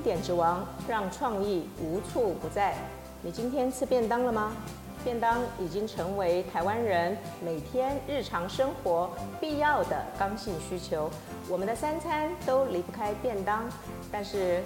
点之王，让创意无处不在。你今天吃便当了吗？便当已经成为台湾人每天日常生活必要的刚性需求。我们的三餐都离不开便当，但是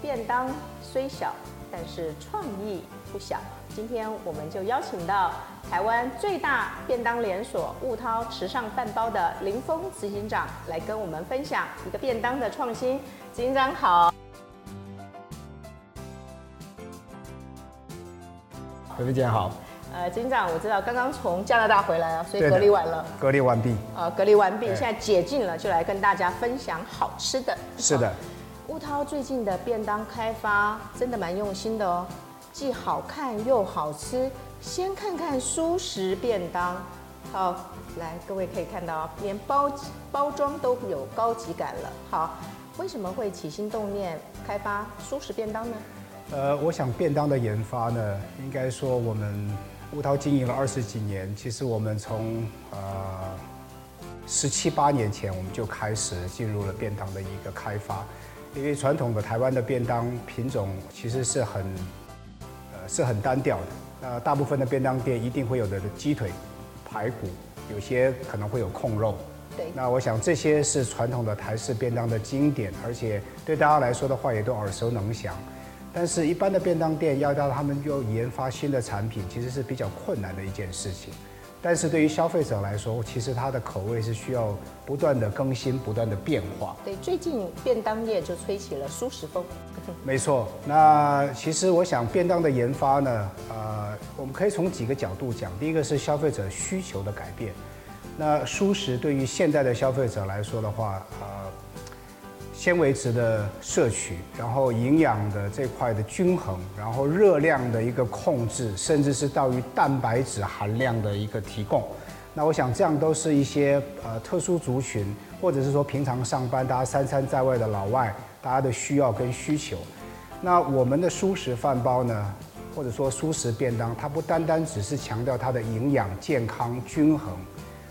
便当虽小，但是创意不小。今天我们就邀请到台湾最大便当连锁悟饕池上饭包的林峰执行长来跟我们分享一个便当的创新。执行长好。各位姐好。呃，警长，我知道刚刚从加拿大回来啊，所以隔离完了。隔离完毕。呃，隔离完毕，现在解禁了，就来跟大家分享好吃的。是的。乌涛最近的便当开发真的蛮用心的哦，既好看又好吃。先看看蔬食便当，好，来，各位可以看到，连包包装都有高级感了。好，为什么会起心动念开发蔬食便当呢？呃，我想便当的研发呢，应该说我们。乌涛经营了二十几年，其实我们从呃十七八年前我们就开始进入了便当的一个开发，因为传统的台湾的便当品种其实是很呃是很单调的，那大部分的便当店一定会有的鸡腿、排骨，有些可能会有控肉。对。那我想这些是传统的台式便当的经典，而且对大家来说的话也都耳熟能详。但是，一般的便当店要让他们又研发新的产品，其实是比较困难的一件事情。但是对于消费者来说，其实它的口味是需要不断的更新、不断的变化。对，最近便当业就吹起了舒适风。没错。那其实我想，便当的研发呢，呃，我们可以从几个角度讲。第一个是消费者需求的改变。那舒适对于现在的消费者来说的话，呃。纤维质的摄取，然后营养的这块的均衡，然后热量的一个控制，甚至是到于蛋白质含量的一个提供。那我想这样都是一些呃特殊族群，或者是说平常上班大家三餐在外的老外，大家的需要跟需求。那我们的蔬食饭包呢，或者说蔬食便当，它不单单只是强调它的营养、健康、均衡，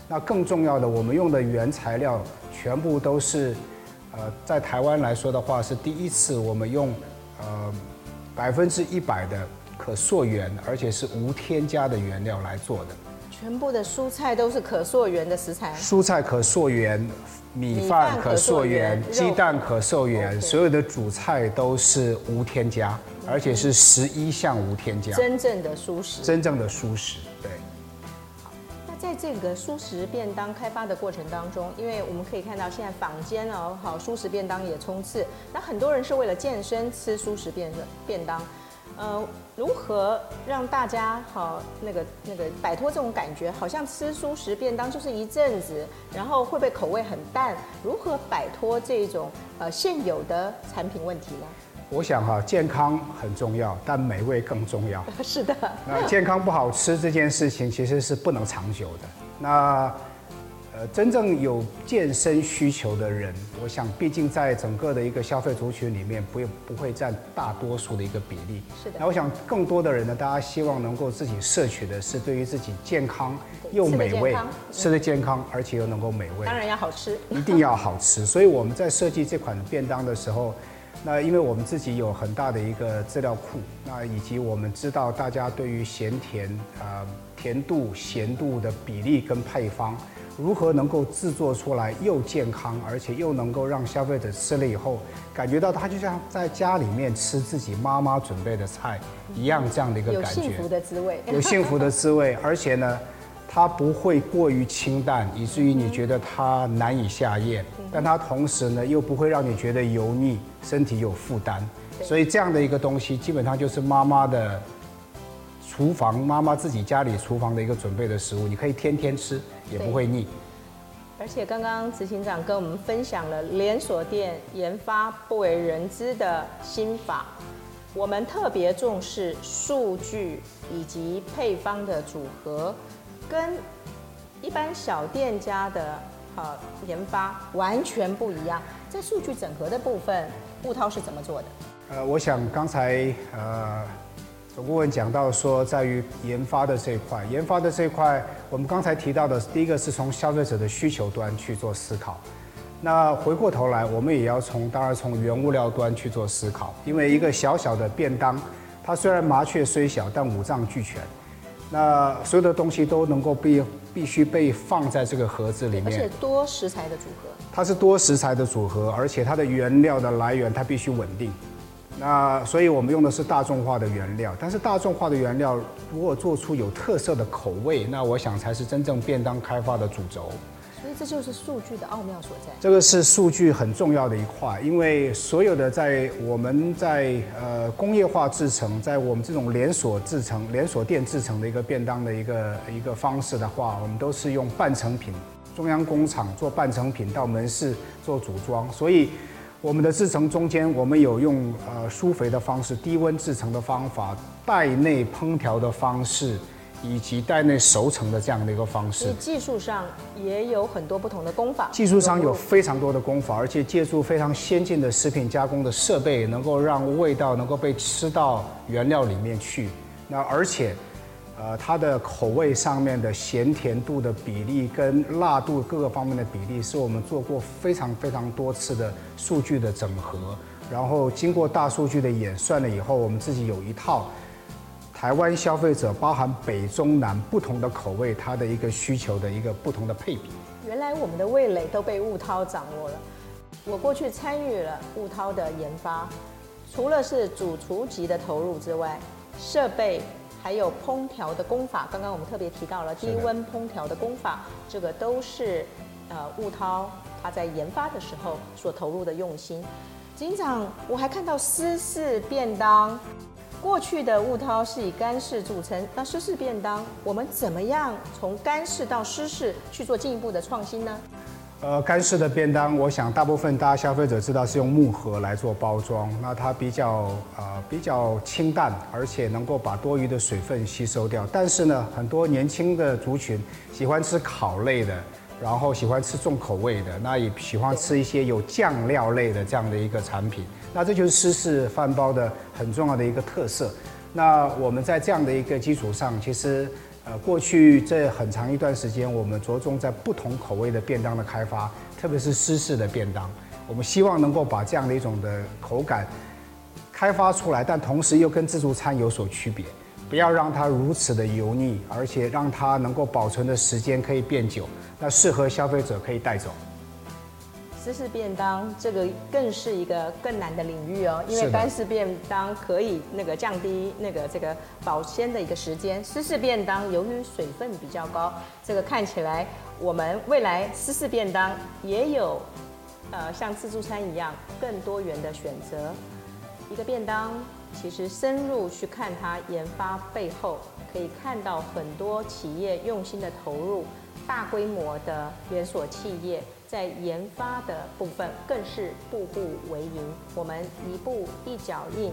那更重要的，我们用的原材料全部都是。呃，在台湾来说的话，是第一次我们用呃百分之一百的可溯源，而且是无添加的原料来做的。全部的蔬菜都是可溯源的食材。蔬菜可溯源，米饭可溯源，鸡蛋可溯源，所有的主菜都是无添加，而且是十一项无添加。真正的蔬食。真正的蔬食，对。在这个蔬食便当开发的过程当中，因为我们可以看到现在坊间哦，好蔬食便当也冲刺，那很多人是为了健身吃蔬食便便当，呃，如何让大家好那个那个摆脱这种感觉，好像吃蔬食便当就是一阵子，然后会不会口味很淡？如何摆脱这种呃现有的产品问题呢？我想哈，健康很重要，但美味更重要。是的。那健康不好吃这件事情其实是不能长久的。那呃，真正有健身需求的人，我想毕竟在整个的一个消费族群里面，不不会占大多数的一个比例。是的。那我想更多的人呢，大家希望能够自己摄取的是对于自己健康又美味，吃的健康而且又能够美味。当然要好吃。一定要好吃。所以我们在设计这款便当的时候。那因为我们自己有很大的一个资料库，那以及我们知道大家对于咸甜啊、呃、甜度、咸度的比例跟配方，如何能够制作出来又健康，而且又能够让消费者吃了以后感觉到他就像在家里面吃自己妈妈准备的菜一样，这样的一个感觉，有幸福的滋味，有幸福的滋味，而且呢。它不会过于清淡，以至于你觉得它难以下咽，但它同时呢又不会让你觉得油腻，身体有负担。所以这样的一个东西，基本上就是妈妈的厨房，妈妈自己家里厨房的一个准备的食物，你可以天天吃，也不会腻。而且刚刚执行长跟我们分享了连锁店研发不为人知的心法，我们特别重视数据以及配方的组合。跟一般小店家的呃研发完全不一样，在数据整合的部分，悟饕是怎么做的？呃，我想刚才呃总顾问讲到说，在于研发的这一块，研发的这一块，我们刚才提到的第一个是从消费者的需求端去做思考。那回过头来，我们也要从当然从原物料端去做思考，因为一个小小的便当，它虽然麻雀虽小，但五脏俱全。那所有的东西都能够必必须被放在这个盒子里面，而且多食材的组合，它是多食材的组合，而且它的原料的来源它必须稳定。那所以我们用的是大众化的原料，但是大众化的原料如果做出有特色的口味，那我想才是真正便当开发的主轴。所以这就是数据的奥妙所在。这个是数据很重要的一块，因为所有的在我们在呃工业化制程，在我们这种连锁制程、连锁店制程的一个便当的一个一个方式的话，我们都是用半成品，中央工厂做半成品到门市做组装，所以我们的制程中间，我们有用呃疏肥的方式、低温制程的方法、袋内烹调的方式。以及袋内熟成的这样的一个方式，技术上也有很多不同的工法。技术上有非常多的工法，而且借助非常先进的食品加工的设备，能够让味道能够被吃到原料里面去。那而且，呃，它的口味上面的咸甜度的比例跟辣度各个方面的比例，是我们做过非常非常多次的数据的整合，然后经过大数据的演算了以后，我们自己有一套。台湾消费者包含北中南不同的口味，它的一个需求的一个不同的配比。原来我们的味蕾都被悟涛掌握了。我过去参与了悟涛的研发，除了是主厨级的投入之外，设备还有烹调的功法，刚刚我们特别提到了低温烹调的功法，这个都是呃悟涛他在研发的时候所投入的用心。警长，我还看到湿式便当。过去的悟饕是以干式组成，那湿式便当，我们怎么样从干式到湿式去做进一步的创新呢？呃，干式的便当，我想大部分大家消费者知道是用木盒来做包装，那它比较呃比较清淡，而且能够把多余的水分吸收掉。但是呢，很多年轻的族群喜欢吃烤类的。然后喜欢吃重口味的，那也喜欢吃一些有酱料类的这样的一个产品，那这就是湿式饭包的很重要的一个特色。那我们在这样的一个基础上，其实呃过去这很长一段时间，我们着重在不同口味的便当的开发，特别是湿式的便当，我们希望能够把这样的一种的口感开发出来，但同时又跟自助餐有所区别，不要让它如此的油腻，而且让它能够保存的时间可以变久。那适合消费者可以带走。湿式便当这个更是一个更难的领域哦，因为干式便当可以那个降低那个这个保鲜的一个时间，湿式便当由于水分比较高，这个看起来我们未来湿式便当也有呃像自助餐一样更多元的选择。一个便当其实深入去看它研发背后，可以看到很多企业用心的投入。大规模的连锁企业。在研发的部分更是步步为营。我们一步一脚印，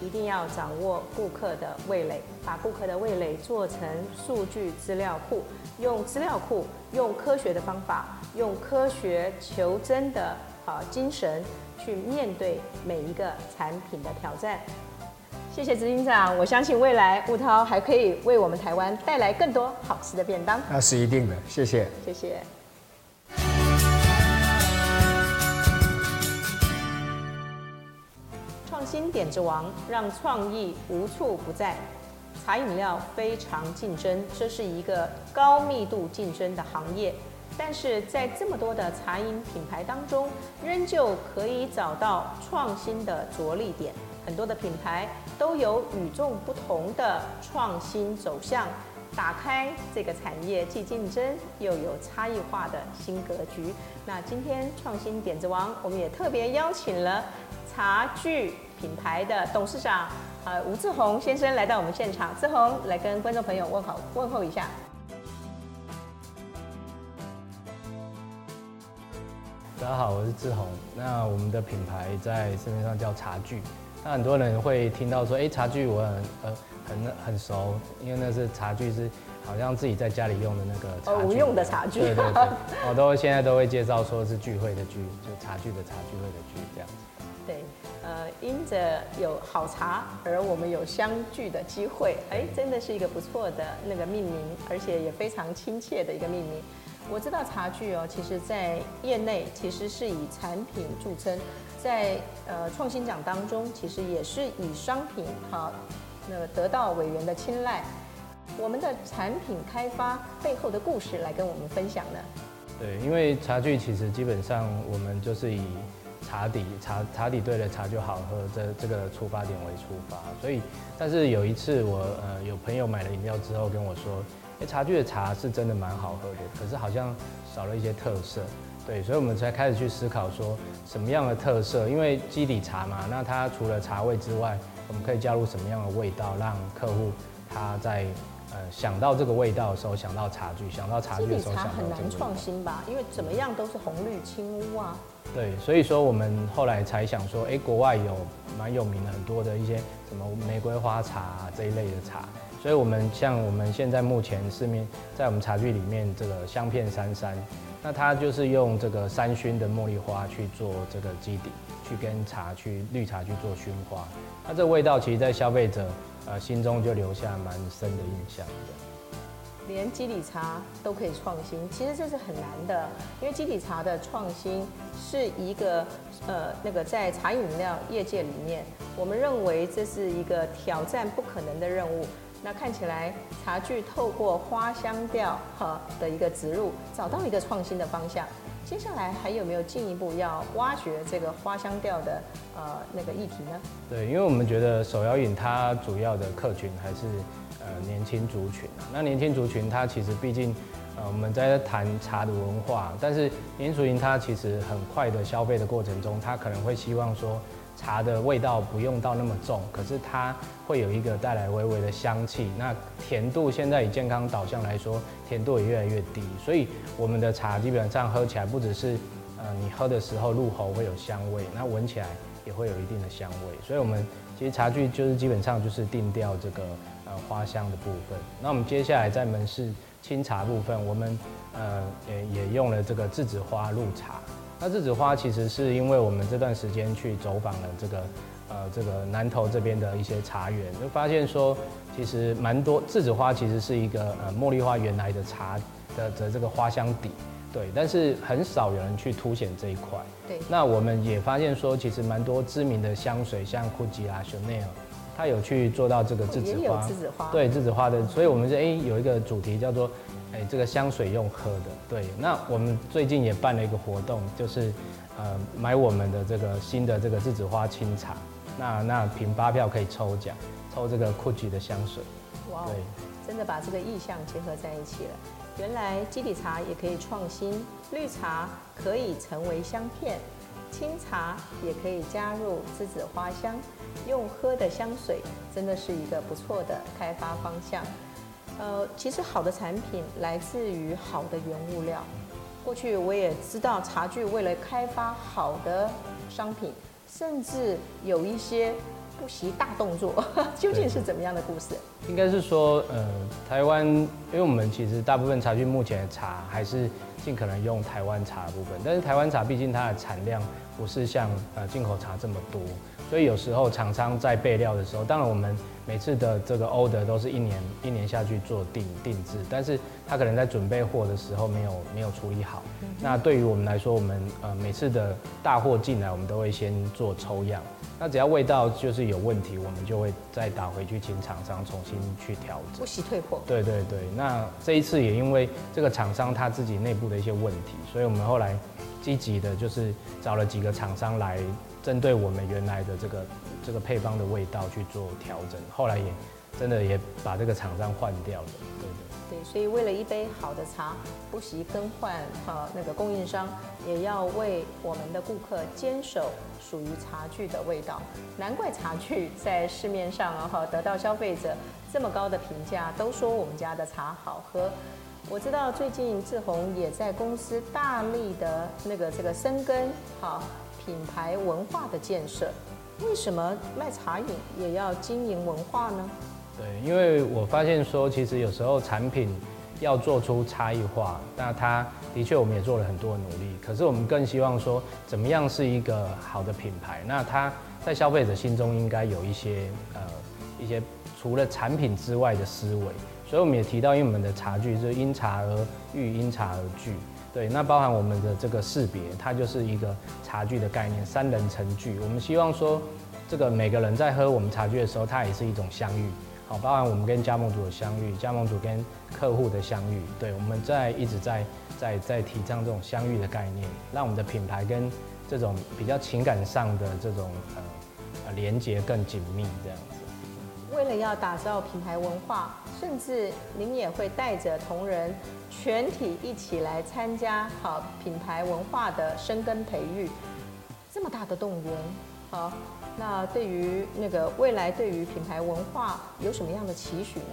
一定要掌握顾客的味蕾，把顾客的味蕾做成数据资料库，用资料库，用科学的方法，用科学求真的啊精神去面对每一个产品的挑战。谢谢执行长，我相信未来悟涛还可以为我们台湾带来更多好吃的便当。那是一定的，谢谢。谢谢。创新点子王让创意无处不在。茶饮料非常竞争，这是一个高密度竞争的行业，但是在这么多的茶饮品牌当中，仍旧可以找到创新的着力点。很多的品牌都有与众不同的创新走向，打开这个产业既竞争又有差异化的新格局。那今天创新点子王，我们也特别邀请了茶具品牌的董事长呃吴志宏先生来到我们现场。志宏来跟观众朋友问好问候一下。大家好，我是志宏。那我们的品牌在市面上叫茶具。那很多人会听到说，哎，茶具我很呃很很熟，因为那是茶具是好像自己在家里用的那个茶具。哦，无用的茶具。对对对，我都现在都会介绍说是聚会的聚，就茶具的茶聚会的聚这样子。对，呃，因着有好茶，而我们有相聚的机会，哎，真的是一个不错的那个命名，而且也非常亲切的一个命名。我知道茶具哦，其实在业内其实是以产品著称，在呃创新奖当中，其实也是以商品好那个得到委员的青睐。我们的产品开发背后的故事来跟我们分享呢？对，因为茶具其实基本上我们就是以茶底茶茶底对了茶就好喝这这个出发点为出发，所以但是有一次我呃有朋友买了饮料之后跟我说。茶具的茶是真的蛮好喝的，可是好像少了一些特色，对，所以我们才开始去思考说什么样的特色，因为基底茶嘛，那它除了茶味之外，我们可以加入什么样的味道，让客户他在呃想到这个味道的时候想到茶具，想到茶具的时候想到茶很难创新吧？因为怎么样都是红绿青乌啊。对，所以说我们后来才想说，哎，国外有蛮有名的很多的一些什么玫瑰花茶啊，这一类的茶。所以，我们像我们现在目前市面在我们茶具里面这个香片三三，那它就是用这个三熏的茉莉花去做这个基底，去跟茶去绿茶去做熏花。那这味道其实，在消费者呃心中就留下蛮深的印象的。连基底茶都可以创新，其实这是很难的，因为基底茶的创新是一个呃那个在茶饮料业界里面，我们认为这是一个挑战不可能的任务。那看起来茶具透过花香调哈的一个植入，找到一个创新的方向。接下来还有没有进一步要挖掘这个花香调的呃那个议题呢？对，因为我们觉得手摇饮它主要的客群还是呃年轻族群啊。那年轻族群它其实毕竟呃我们在谈茶的文化，但是年轻族群它其实很快的消费的过程中，它可能会希望说。茶的味道不用到那么重，可是它会有一个带来微微的香气。那甜度现在以健康导向来说，甜度也越来越低。所以我们的茶基本上喝起来不只是，呃，你喝的时候入喉会有香味，那闻起来也会有一定的香味。所以我们其实茶具就是基本上就是定调这个呃花香的部分。那我们接下来在门市清茶部分，我们呃也也用了这个栀子花入茶。那栀子花其实是因为我们这段时间去走访了这个，呃，这个南投这边的一些茶园，就发现说，其实蛮多栀子花其实是一个呃茉莉花原来的茶的的这个花香底，对，但是很少有人去凸显这一块。对。那我们也发现说，其实蛮多知名的香水，像 Gucci 啊、Chanel，它有去做到这个栀子花。也有栀子花。对，栀子花的，所以我们是哎有一个主题叫做。哎，这个香水用喝的，对。那我们最近也办了一个活动，就是呃买我们的这个新的这个栀子花清茶，那那凭发票可以抽奖，抽这个 Gucci 的香水。哇，对，真的把这个意象结合在一起了。原来基底茶也可以创新，绿茶可以成为香片，清茶也可以加入栀子花香，用喝的香水真的是一个不错的开发方向。呃，其实好的产品来自于好的原物料。过去我也知道，茶具为了开发好的商品，甚至有一些不惜大动作，究竟是怎么样的故事？应该是说，呃，台湾，因为我们其实大部分茶具目前的茶还是尽可能用台湾茶的部分，但是台湾茶毕竟它的产量不是像呃进口茶这么多。所以有时候厂商在备料的时候，当然我们每次的这个 order 都是一年一年下去做定定制，但是他可能在准备货的时候没有没有处理好。那对于我们来说，我们呃每次的大货进来，我们都会先做抽样。那只要味道就是有问题，我们就会再打回去请厂商重新去调整，不惜退货。对对对。那这一次也因为这个厂商他自己内部的一些问题，所以我们后来积极的就是找了几个厂商来。针对我们原来的这个这个配方的味道去做调整，后来也真的也把这个厂商换掉了，对对。对，所以为了一杯好的茶，不惜更换哈那个供应商，也要为我们的顾客坚守属于茶具的味道。难怪茶具在市面上啊哈得到消费者这么高的评价，都说我们家的茶好喝。我知道最近志宏也在公司大力的那个这个深耕哈。品牌文化的建设，为什么卖茶饮也要经营文化呢？对，因为我发现说，其实有时候产品要做出差异化，那它的确我们也做了很多努力。可是我们更希望说，怎么样是一个好的品牌？那它在消费者心中应该有一些呃一些除了产品之外的思维。所以我们也提到，因为我们的茶具是因茶而遇，因茶而聚。对，那包含我们的这个识别，它就是一个茶具的概念，三人成聚。我们希望说，这个每个人在喝我们茶具的时候，它也是一种相遇。好，包含我们跟加盟主的相遇，加盟主跟客户的相遇。对，我们在一直在在在提倡这种相遇的概念，让我们的品牌跟这种比较情感上的这种呃呃连接更紧密，这样。为了要打造品牌文化，甚至您也会带着同仁全体一起来参加好品牌文化的深耕培育，这么大的动员，好，那对于那个未来对于品牌文化有什么样的期许呢？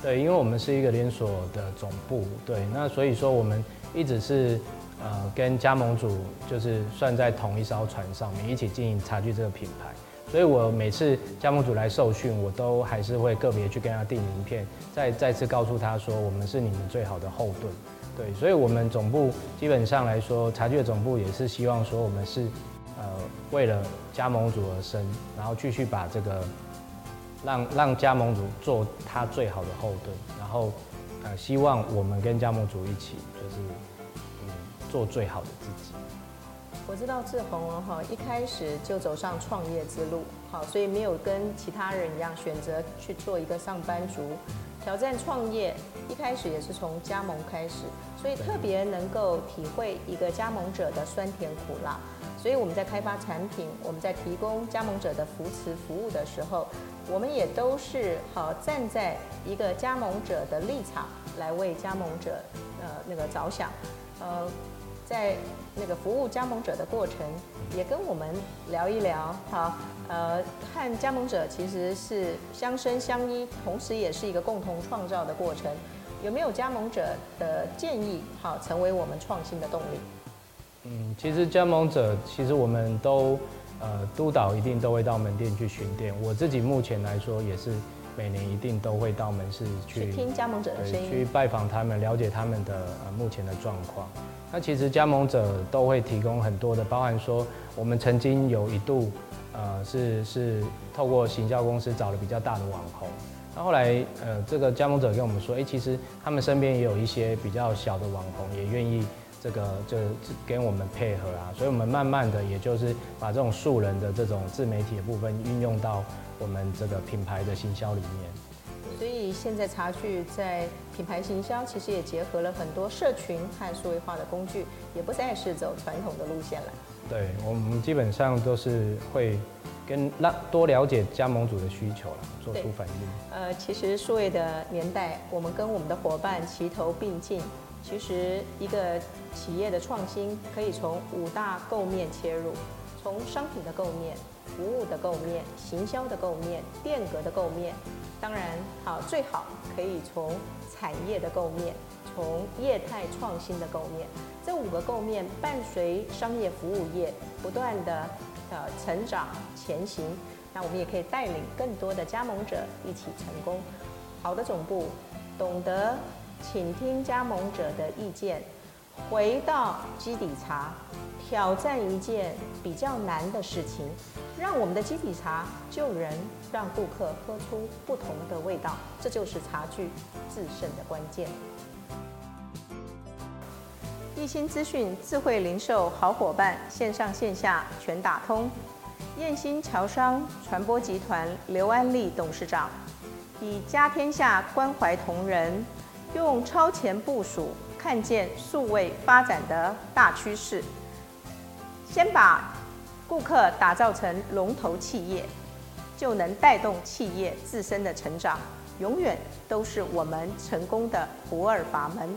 对，因为我们是一个连锁的总部，对，那所以说我们一直是呃跟加盟主就是算在同一艘船上面，一起经营茶具这个品牌。所以，我每次加盟主来受训，我都还是会个别去跟他递名片，再再次告诉他说，我们是你们最好的后盾。对，所以，我们总部基本上来说，茶具的总部也是希望说，我们是呃为了加盟主而生，然后继续把这个让让加盟主做他最好的后盾，然后呃希望我们跟加盟主一起，就是嗯做最好的自己。我知道志宏哦，哈，一开始就走上创业之路，好，所以没有跟其他人一样选择去做一个上班族，挑战创业。一开始也是从加盟开始，所以特别能够体会一个加盟者的酸甜苦辣。所以我们在开发产品，我们在提供加盟者的扶持服务的时候，我们也都是好站在一个加盟者的立场来为加盟者呃那个着想，呃。在那个服务加盟者的过程，也跟我们聊一聊，好，呃，和加盟者其实是相生相依，同时也是一个共同创造的过程。有没有加盟者的建议，好，成为我们创新的动力？嗯，其实加盟者，其实我们都呃督导一定都会到门店去巡店。我自己目前来说也是。每年一定都会到门市去，去听加盟者的声音，去拜访他们，了解他们的呃目前的状况。那其实加盟者都会提供很多的，包含说我们曾经有一度呃是是透过行销公司找了比较大的网红，那后来呃这个加盟者跟我们说，哎，其实他们身边也有一些比较小的网红，也愿意这个就跟我们配合啊，所以我们慢慢的也就是把这种素人的这种自媒体的部分运用到。我们这个品牌的行销里面，所以现在茶具在品牌行销其实也结合了很多社群和数位化的工具，也不再是走传统的路线了。对，我们基本上都是会跟让多了解加盟主的需求了，做出反应。呃，其实数位的年代，我们跟我们的伙伴齐头并进。其实一个企业的创新可以从五大构面切入，从商品的构面。服务的构面、行销的构面、店格的构面，当然好，最好可以从产业的构面，从业态创新的构面，这五个构面伴随商业服务业不断的呃成长前行，那我们也可以带领更多的加盟者一起成功。好的总部懂得倾听加盟者的意见，回到基底茶，挑战一件比较难的事情。让我们的基底茶救人让顾客喝出不同的味道，这就是茶具制胜的关键。一心资讯智慧零售好伙伴，线上线下全打通。燕兴侨商传播集团刘安利董事长，以家天下关怀同仁，用超前部署看见数位发展的大趋势，先把。顾客打造成龙头企业，就能带动企业自身的成长，永远都是我们成功的不二法门。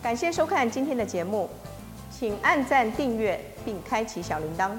感谢收看今天的节目，请按赞订阅并开启小铃铛。